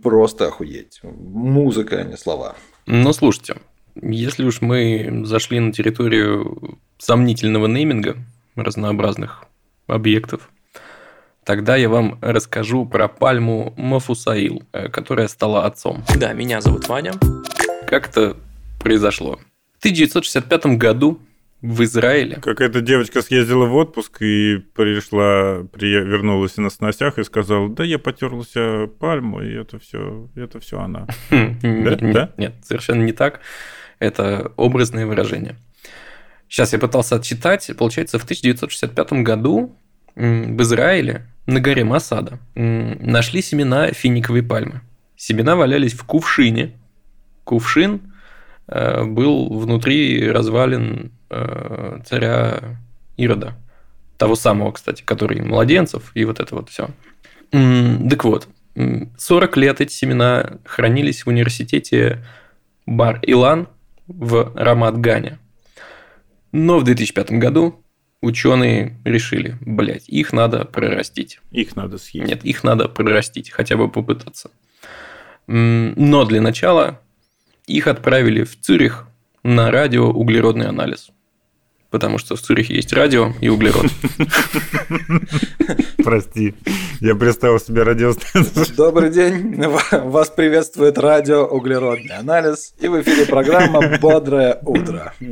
C: Просто охуеть. Музыка, а не слова.
B: Но слушайте, если уж мы зашли на территорию сомнительного нейминга разнообразных объектов, тогда я вам расскажу про пальму Мафусаил, э, которая стала отцом. Да, меня зовут Ваня. Как это произошло? В 1965 году в Израиле
A: Какая-то девочка съездила в отпуск и пришла, при... вернулась на сносях и сказала, да я потерлась о пальму, и это все, это все она.
B: Хм,
A: Да?
B: нет, совершенно не так. Это образное выражение. Сейчас я пытался отчитать. Получается, в 1965 году в Израиле на горе Масада нашли семена финиковой пальмы. Семена валялись в кувшине. Кувшин э, был внутри развалин э, царя Ирода. Того самого, кстати, который младенцев и вот это вот все. Так вот, м, 40 лет эти семена хранились в университете Бар-Илан в Рамат-Гане. Но в 2005 году ученые решили, блядь, их надо прорастить.
A: Их надо съесть.
B: Нет, их надо прорастить, хотя бы попытаться. Но для начала их отправили в Цюрих на радиоуглеродный анализ. Потому что в Цюрихе есть радио и углерод.
A: Прости, я представил себе радиостанцию.
C: Добрый день. Вас приветствует радио «Углеродный анализ». И в эфире программа «Бодрое утро».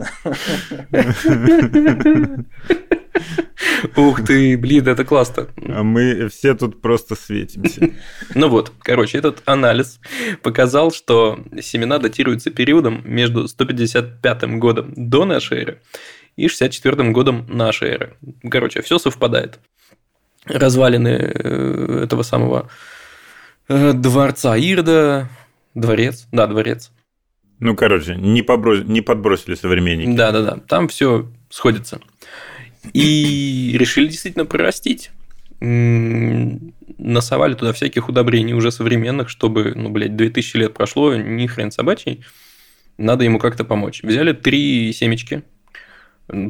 B: Ух ты, блин, это классно.
A: А мы все тут просто светимся.
B: Ну вот, короче, этот анализ показал, что семена датируются периодом между 155 годом до нашей эры и 64 годом нашей эры. Короче, все совпадает. Развалины э, этого самого э, дворца Ирда, дворец, да, дворец.
A: Ну, короче, не, побро- не подбросили современники.
B: Да, да, да. Там все сходится. И решили действительно прорастить. Насовали туда всяких удобрений уже современных, чтобы, ну, блядь, 2000 лет прошло, ни хрен собачий. Надо ему как-то помочь. Взяли три семечки.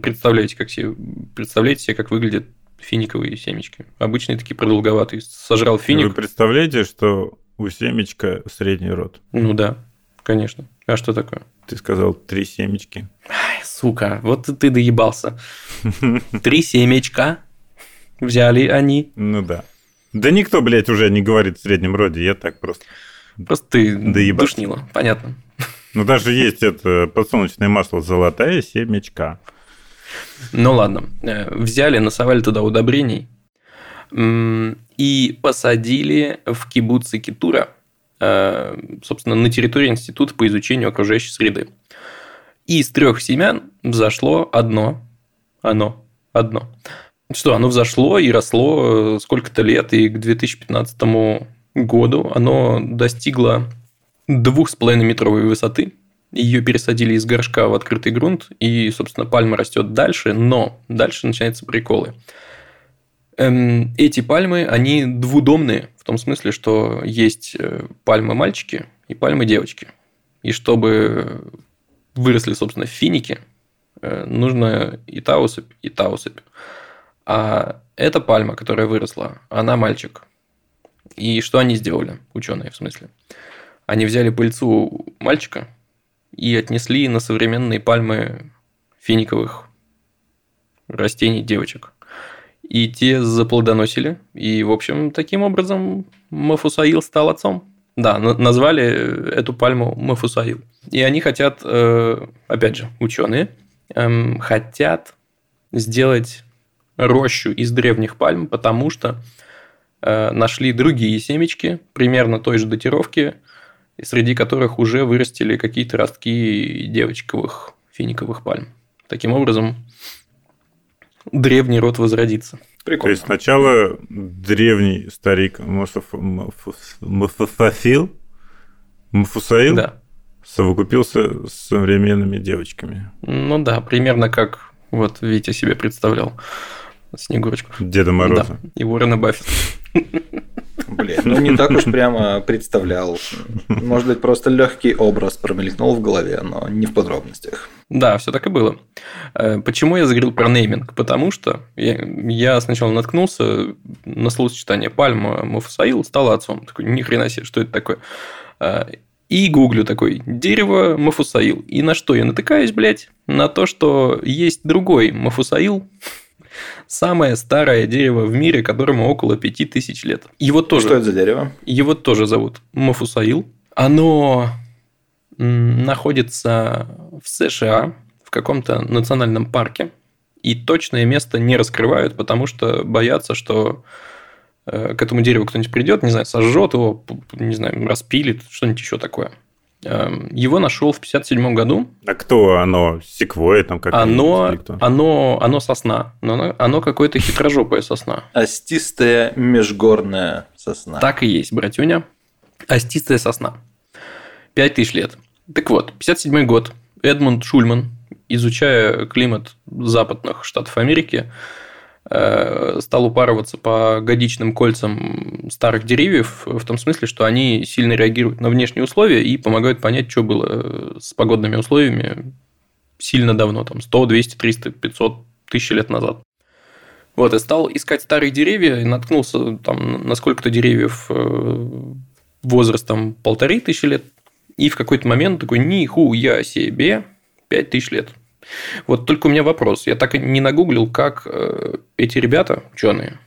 B: Представляете, как себе, представляете себе, как выглядят финиковые семечки. Обычные такие продолговатые. Сожрал
A: Вы
B: финик.
A: представляете, что у семечка средний рот?
B: Ну да, конечно. А что такое?
A: Ты сказал три семечки.
B: Ай, сука, вот ты доебался. Три семечка взяли они.
A: Ну да. Да никто, блядь, уже не говорит в среднем роде, я так просто.
B: Просто ты
A: Доебался.
B: душнила. Понятно.
A: Ну даже есть это подсолнечное масло золотая семечка.
B: Ну ладно. Э, Взяли, насовали туда удобрений и посадили в кибуце Китура, э, собственно, на территории Института по изучению окружающей среды. И из трех семян взошло одно. Оно. Одно. Что, оно взошло и росло сколько-то лет, и к 2015 году оно достигло двух с половиной метровой высоты. Ее пересадили из горшка в открытый грунт, и, собственно, пальма растет дальше, но дальше начинаются приколы. Эм, эти пальмы, они двудомные, в том смысле, что есть э, пальмы мальчики и пальмы девочки. И чтобы выросли, собственно, финики, э, нужно и та особь, и та особь. А эта пальма, которая выросла, она мальчик. И что они сделали, ученые в смысле? Они взяли пыльцу мальчика и отнесли на современные пальмы финиковых растений девочек. И те заплодоносили. И, в общем, таким образом Мафусаил стал отцом. Да, назвали эту пальму Мафусаил. И они хотят, э, опять же, ученые, эм, хотят сделать рощу из древних пальм, потому что э, нашли другие семечки примерно той же датировки, среди которых уже вырастили какие-то ростки девочковых финиковых пальм. Таким образом, древний род возродится.
A: Прикольно. То есть сначала древний старик Мафусаил, Мафусаил
B: да.
A: совокупился с современными девочками.
B: Ну да, примерно как вот Витя себе представлял Снегурочку.
A: Деда Мороза.
B: Да, и Уоррена Баффет.
C: Блин, ну не так уж прямо представлял. Может быть, просто легкий образ промелькнул в голове, но не в подробностях.
B: Да, все так и было. Э, почему я заговорил про нейминг? Потому что я, сначала наткнулся на словосочетание пальма Мафусаил стала отцом. Такой, ни хрена себе, что это такое? Э, и гуглю такой, дерево Мафусаил. И на что я натыкаюсь, блядь? На то, что есть другой Мафусаил, Самое старое дерево в мире, которому около 5000 лет. Его тоже...
C: Что это за дерево?
B: Его тоже зовут Мафусаил. Оно находится в США, в каком-то национальном парке. И точное место не раскрывают, потому что боятся, что э, к этому дереву кто-нибудь придет, не знаю, сожжет его, не знаю, распилит, что-нибудь еще такое. Эм, его нашел в 57 году.
A: А кто оно? Секвоя там как
B: оно, оно, оно сосна. Но оно, оно какое-то хитрожопая сосна.
C: Остистая межгорная сосна.
B: Так и есть, братюня. Остистая сосна. 5000 лет. Так вот, 57 год. Эдмунд Шульман, изучая климат западных штатов Америки, стал упарываться по годичным кольцам старых деревьев, в том смысле, что они сильно реагируют на внешние условия и помогают понять, что было с погодными условиями сильно давно, там 100, 200, 300, 500 тысяч лет назад. Вот, и стал искать старые деревья, и наткнулся там на сколько-то деревьев э, возрастом полторы тысячи лет, и в какой-то момент такой, нихуя себе, пять тысяч лет. Вот только у меня вопрос. Я так и не нагуглил, как э, эти ребята, ученые,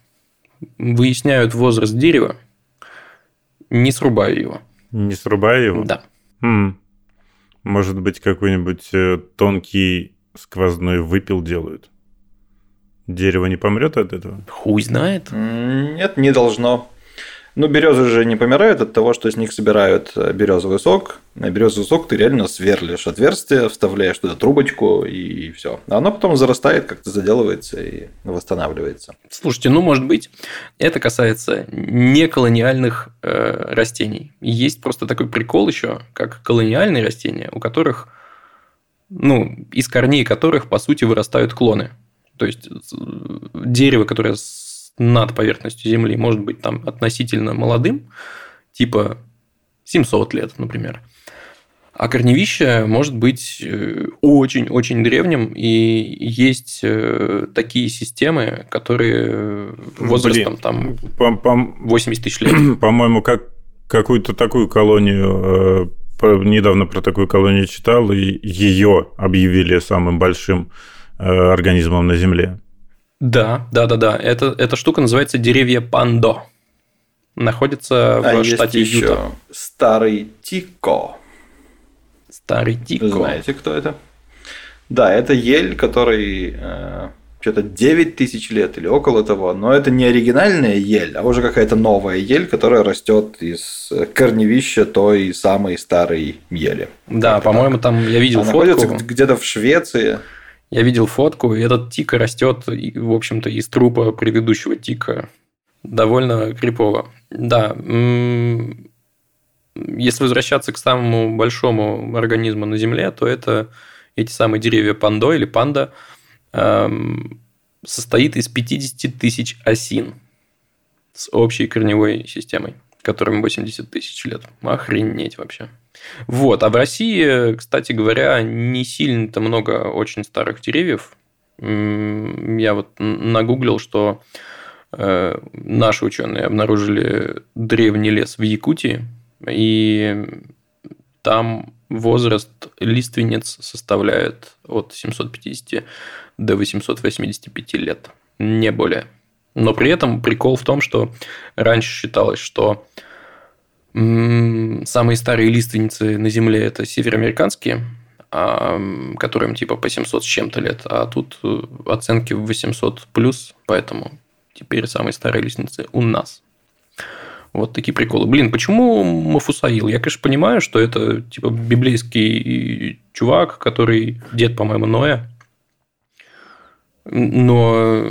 B: выясняют возраст дерева, не срубая его.
A: Не срубая его?
B: Да.
A: Хм. Может быть, какой-нибудь э, тонкий сквозной выпил делают? Дерево не помрет от этого?
B: Хуй знает.
C: Нет, не должно. Ну, березы же не помирают от того, что с них собирают э, березовый сок. На березовый сок ты реально сверлишь отверстие, вставляешь туда трубочку и все. А оно потом зарастает, как-то заделывается и восстанавливается.
B: Слушайте, ну, может быть, это касается неколониальных э, растений. Есть просто такой прикол еще, как колониальные растения, у которых, ну, из корней которых, по сути, вырастают клоны. То есть дерево, которое над поверхностью Земли может быть там относительно молодым, типа 700 лет, например. А корневище может быть э, очень-очень древним, и есть э, такие системы, которые возрастом Блин, там по, по, 80 тысяч лет.
A: По-моему, как какую-то такую колонию э, недавно про такую колонию читал, и ее объявили самым большим организмом на Земле.
B: Да, да, да, да. Это, эта штука называется деревья пандо. Находится в
C: а
B: штате
C: есть еще
B: Юта.
C: Старый Тико.
B: Старый Тико.
C: Знаете, кто это? Да, это ель, который э, что-то 9 тысяч лет или около того, но это не оригинальная ель, а уже какая-то новая ель, которая растет из корневища той самой старой ели.
B: Да, по-моему, там я видел
C: Она
B: фотку.
C: находится где-то в Швеции.
B: Я видел фотку, и этот тик растет, в общем-то, из трупа предыдущего тика. Довольно крипово. Да. Если возвращаться к самому большому организму на Земле, то это эти самые деревья пандо или панда эм, состоит из 50 тысяч осин с общей корневой системой, которым 80 тысяч лет. Охренеть вообще. Вот. А в России, кстати говоря, не сильно-то много очень старых деревьев. Я вот нагуглил, что э, наши ученые обнаружили древний лес в Якутии, и там возраст лиственниц составляет от 750 до 885 лет, не более. Но при этом прикол в том, что раньше считалось, что самые старые лиственницы на Земле это североамериканские, а, которым типа по 700 с чем-то лет, а тут э, оценки в 800 плюс, поэтому теперь самые старые лиственницы у нас. Вот такие приколы. Блин, почему Мафусаил? Я, конечно, понимаю, что это типа библейский чувак, который дед, по-моему, Ноя. Но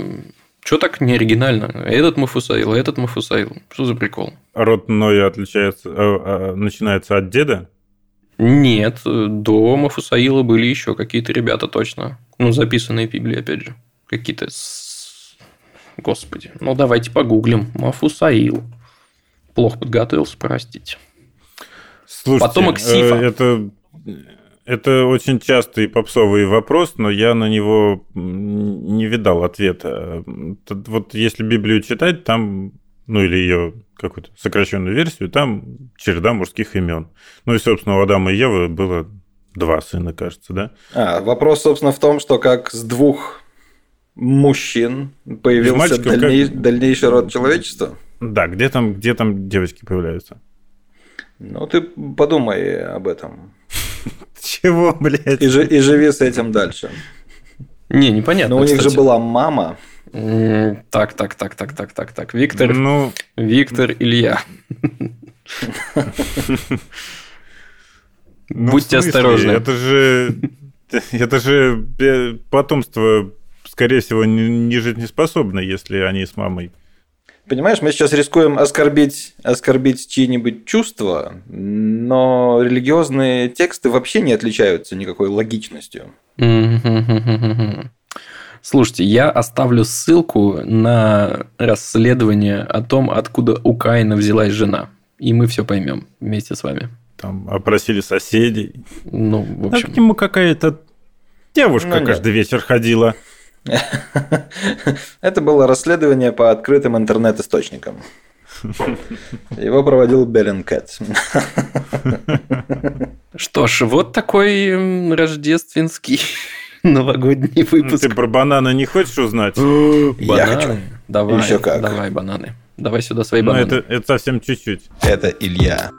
B: что так не оригинально? Этот Мафусаил, этот Мафусаил. Что за прикол?
A: Род Ноя отличается, э, э, начинается от деда.
B: Нет, до Мафусаила были еще какие-то ребята точно. Ну, записанные в Библии, опять же. Какие-то... Господи. Ну, давайте погуглим. Мафусаил. Плохо подготовился, простите.
A: Слушайте,
B: Потомок Сифа.
A: э, это, это очень частый попсовый вопрос, но я на него не видал ответа. Вот если Библию читать, там, ну или ее какую-то сокращенную версию, там череда мужских имен. Ну и, собственно, у Адама и Евы было два сына, кажется, да?
C: А, вопрос, собственно, в том, что как с двух мужчин появился
A: мальчиков как-
C: дальней- дальнейший род человечества.
A: Да, где там, где там девочки появляются?
C: Ну, ты подумай об этом.
A: Чего, блядь?
C: И, и живи с этим дальше.
B: Не, непонятно,
C: Но у них
B: кстати.
C: же была мама.
B: Так, так, так, так, так, так, так. Виктор,
A: Ну,
B: Виктор, Илья.
A: ну,
B: Будьте
A: смысле?
B: осторожны.
A: Это же, это же э, потомство, скорее всего, не, не жизнеспособно, если они с мамой.
C: Понимаешь, мы сейчас рискуем оскорбить, оскорбить чьи-нибудь чувства, но религиозные тексты вообще не отличаются никакой логичностью.
B: Слушайте, я оставлю ссылку на расследование о том, откуда у Каина взялась жена. И мы все поймем вместе с вами.
A: Там опросили соседей.
B: Ну, в
A: А
B: общем.
A: к нему какая-то девушка
C: Ну, нет.
A: каждый вечер ходила.
C: Это было расследование по открытым интернет-источникам. Его проводил Беллинкет.
B: Что ж, вот такой рождественский новогодний
A: Ну,
B: выпуск.
A: Ты про банана не хочешь узнать?
C: Я хочу.
B: Бананы. Давай,
C: Ещё как.
B: давай бананы. Давай сюда свои
A: Ну,
B: бананы.
A: это, это совсем чуть-чуть.
C: Это Илья.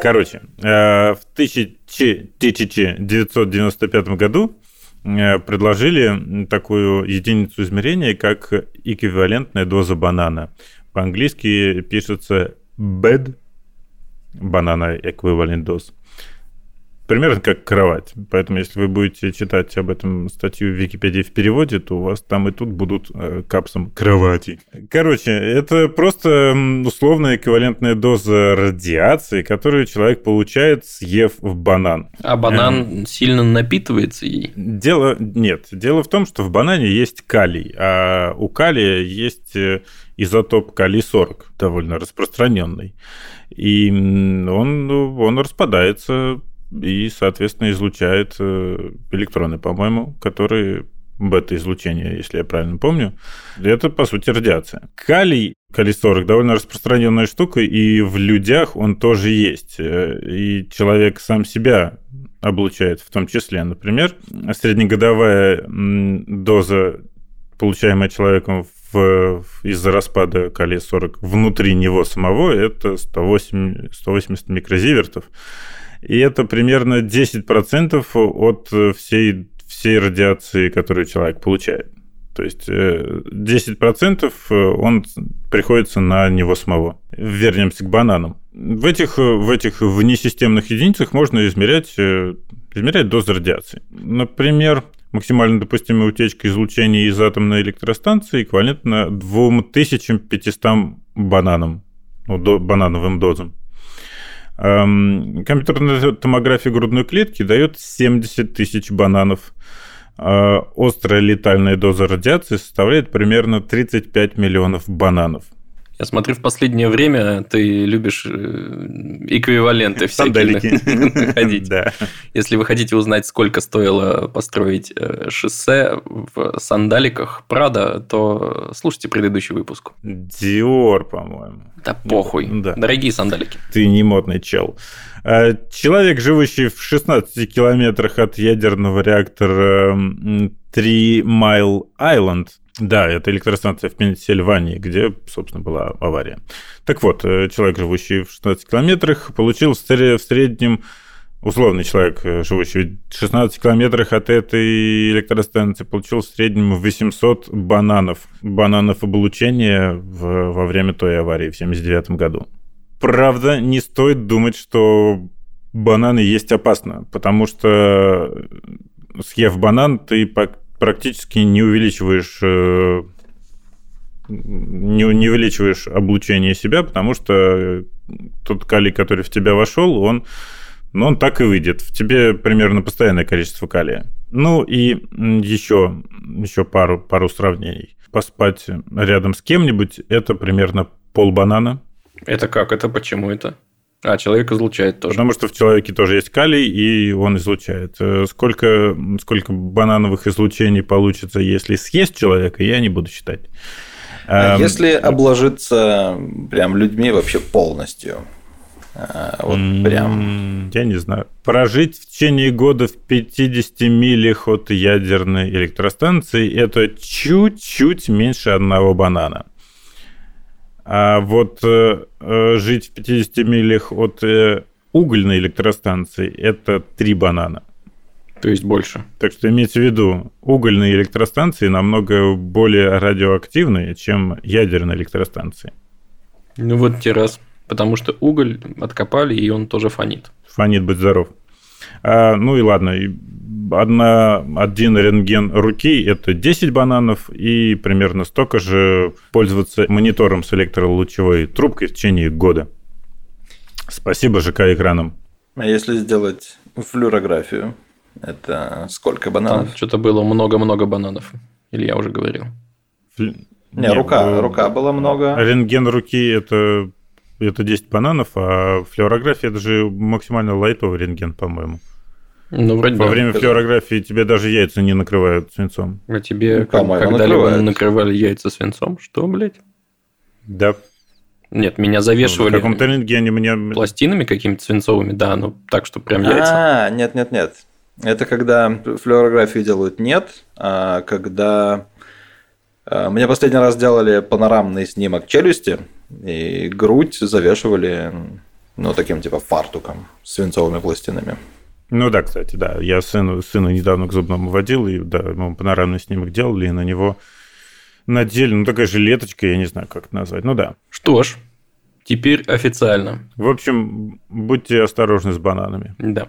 A: Короче, э, в 1995 году предложили такую единицу измерения, как эквивалентная доза банана. По-английски пишется bed, банана эквивалент доз. Примерно как кровать. Поэтому, если вы будете читать об этом статью в Википедии в переводе, то у вас там и тут будут э, капсом кровати. Короче, это просто условная эквивалентная доза радиации, которую человек получает, съев в банан.
B: А банан сильно напитывается ей.
A: Дело нет. Дело в том, что в банане есть калий, а у калия есть э, изотоп калий-40, довольно распространенный. И он, ну, он распадается и, соответственно, излучает э, электроны, по-моему, которые бета-излучение, если я правильно помню. Это, по сути, радиация. Калий, калий-40, довольно распространенная штука, и в людях он тоже есть. Э, И человек сам себя облучает в том числе. Например, среднегодовая доза, получаемая человеком в- из-за распада калия-40 внутри него самого, это 108, 180 микрозивертов. И это примерно 10% от всей, всей радиации, которую человек получает. То есть э, 10% он приходится на него самого. Вернемся к бананам. В этих, в этих внесистемных единицах можно измерять, э, измерять дозу радиации. Например, максимально допустимая утечка излучения из атомной электростанции эквивалентна 2500 бананам, ну, до, банановым дозам. Эм, компьютерная томография грудной клетки дает 70 тысяч бананов. Э, острая летальная доза радиации составляет примерно 35 миллионов бананов.
B: Я смотрю, в последнее время ты любишь э, эквиваленты всякие находить.
A: Да.
B: Если вы хотите узнать, сколько стоило построить э, шоссе в сандаликах Прада, то слушайте предыдущий выпуск.
A: Диор, по-моему.
B: Да похуй.
A: Да.
B: Дорогие сандалики.
A: Ты не модный чел. А, Человек, живущий в 16 километрах от ядерного реактора Three Mile Island, да, это электростанция в Пенсильвании, где, собственно, была авария. Так вот, э, человек, живущий в 16 километрах, получил в сре- в среднем условный человек, э, живущий в 16 километрах от этой электростанции, получил в среднем 800 бананов. Бананов облучения в- во время той аварии в 79 году. Правда, не стоит думать, что бананы есть опасно, потому что э, съев банан, ты практически не увеличиваешь э, не, не увеличиваешь облучение себя, потому что тот калий, который в тебя вошел, он, ну, он так и выйдет. В тебе примерно постоянное количество калия. Ну и еще, еще пару, пару сравнений. Поспать рядом с кем-нибудь – это примерно пол банана.
B: Это как? Это почему это? А, человек излучает тоже.
A: Потому что в человеке тоже есть калий, и он излучает. Э, Сколько, сколько банановых излучений получится, если съесть человека, я не буду считать.
C: А
A: Эм,
C: Если обложиться прям людьми вообще полностью, а, вот прям
A: Я не знаю. Прожить в течение года в 50 милях от ядерной электростанции – это чуть-чуть меньше одного банана. А вот э, э, жить в 50 милях от э, угольной электростанции – это три банана.
B: То есть больше.
A: Так что имейте в виду, угольные электростанции намного более радиоактивные, чем ядерные электростанции.
B: Ну вот те раз. Потому что уголь откопали, и он тоже фонит.
A: Фонит, быть здоров. А, ну и ладно, и одна, один рентген руки – это 10 бананов, и примерно столько же пользоваться монитором с электролучевой трубкой в течение года. Спасибо ЖК экраном.
C: А если сделать флюорографию, это сколько
B: Там
C: бананов?
B: что-то было много-много бананов. Или я уже говорил.
A: Фл-
C: Не, рука,
A: э,
C: рука было много.
A: Рентген руки это, это 10 бананов, а флюорография это же максимально лайтовый рентген, по-моему.
B: Ну, вроде
A: Во
B: да.
A: время флюорографии тебе даже яйца не накрывают свинцом.
B: А тебе
C: Ну,
B: как- когда-либо
C: накрывает.
B: накрывали яйца свинцом? Что, блядь?
A: Да.
B: Нет, меня
A: В
B: завешивали
A: каком-то рентгене меня...
B: пластинами какими-то свинцовыми, да, ну так, что прям яйца.
C: А, нет, нет, нет. Это когда флюорографию делают нет, а когда а, мне последний раз делали панорамный снимок челюсти и грудь завешивали ну таким типа фартуком свинцовыми пластинами.
A: Ну да, кстати, да. Я сыну, сына недавно к зубному водил, и да, ему панорамный снимок делали, и на него надели, ну такая жилеточка, я не знаю, как это назвать. Ну да.
B: Что ж, теперь официально.
A: В общем, будьте осторожны с бананами.
B: Да.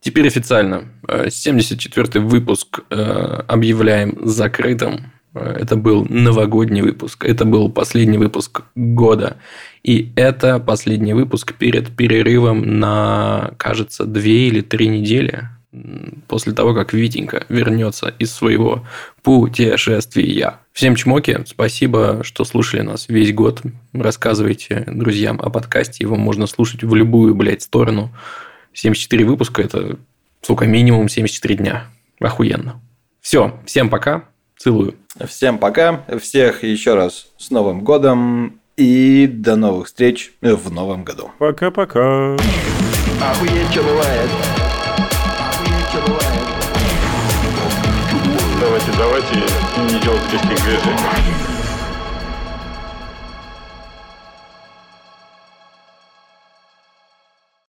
B: Теперь официально. Э, 74-й выпуск э, объявляем закрытым. Это был новогодний выпуск. Это был последний выпуск года. И это последний выпуск перед перерывом на, кажется, две или три недели после того, как Витенька вернется из своего путешествия. Всем чмоки, спасибо, что слушали нас весь год. Рассказывайте друзьям о подкасте, его можно слушать в любую, блядь, сторону. 74 выпуска – это, сука, минимум 74 дня. Охуенно. Все, всем пока, целую.
C: Всем пока, всех еще раз с Новым годом и до новых встреч в новом году.
A: Пока-пока.
D: Охуеть, что бывает. Охуеть, что бывает.
E: Давайте, давайте не делать лишних движений.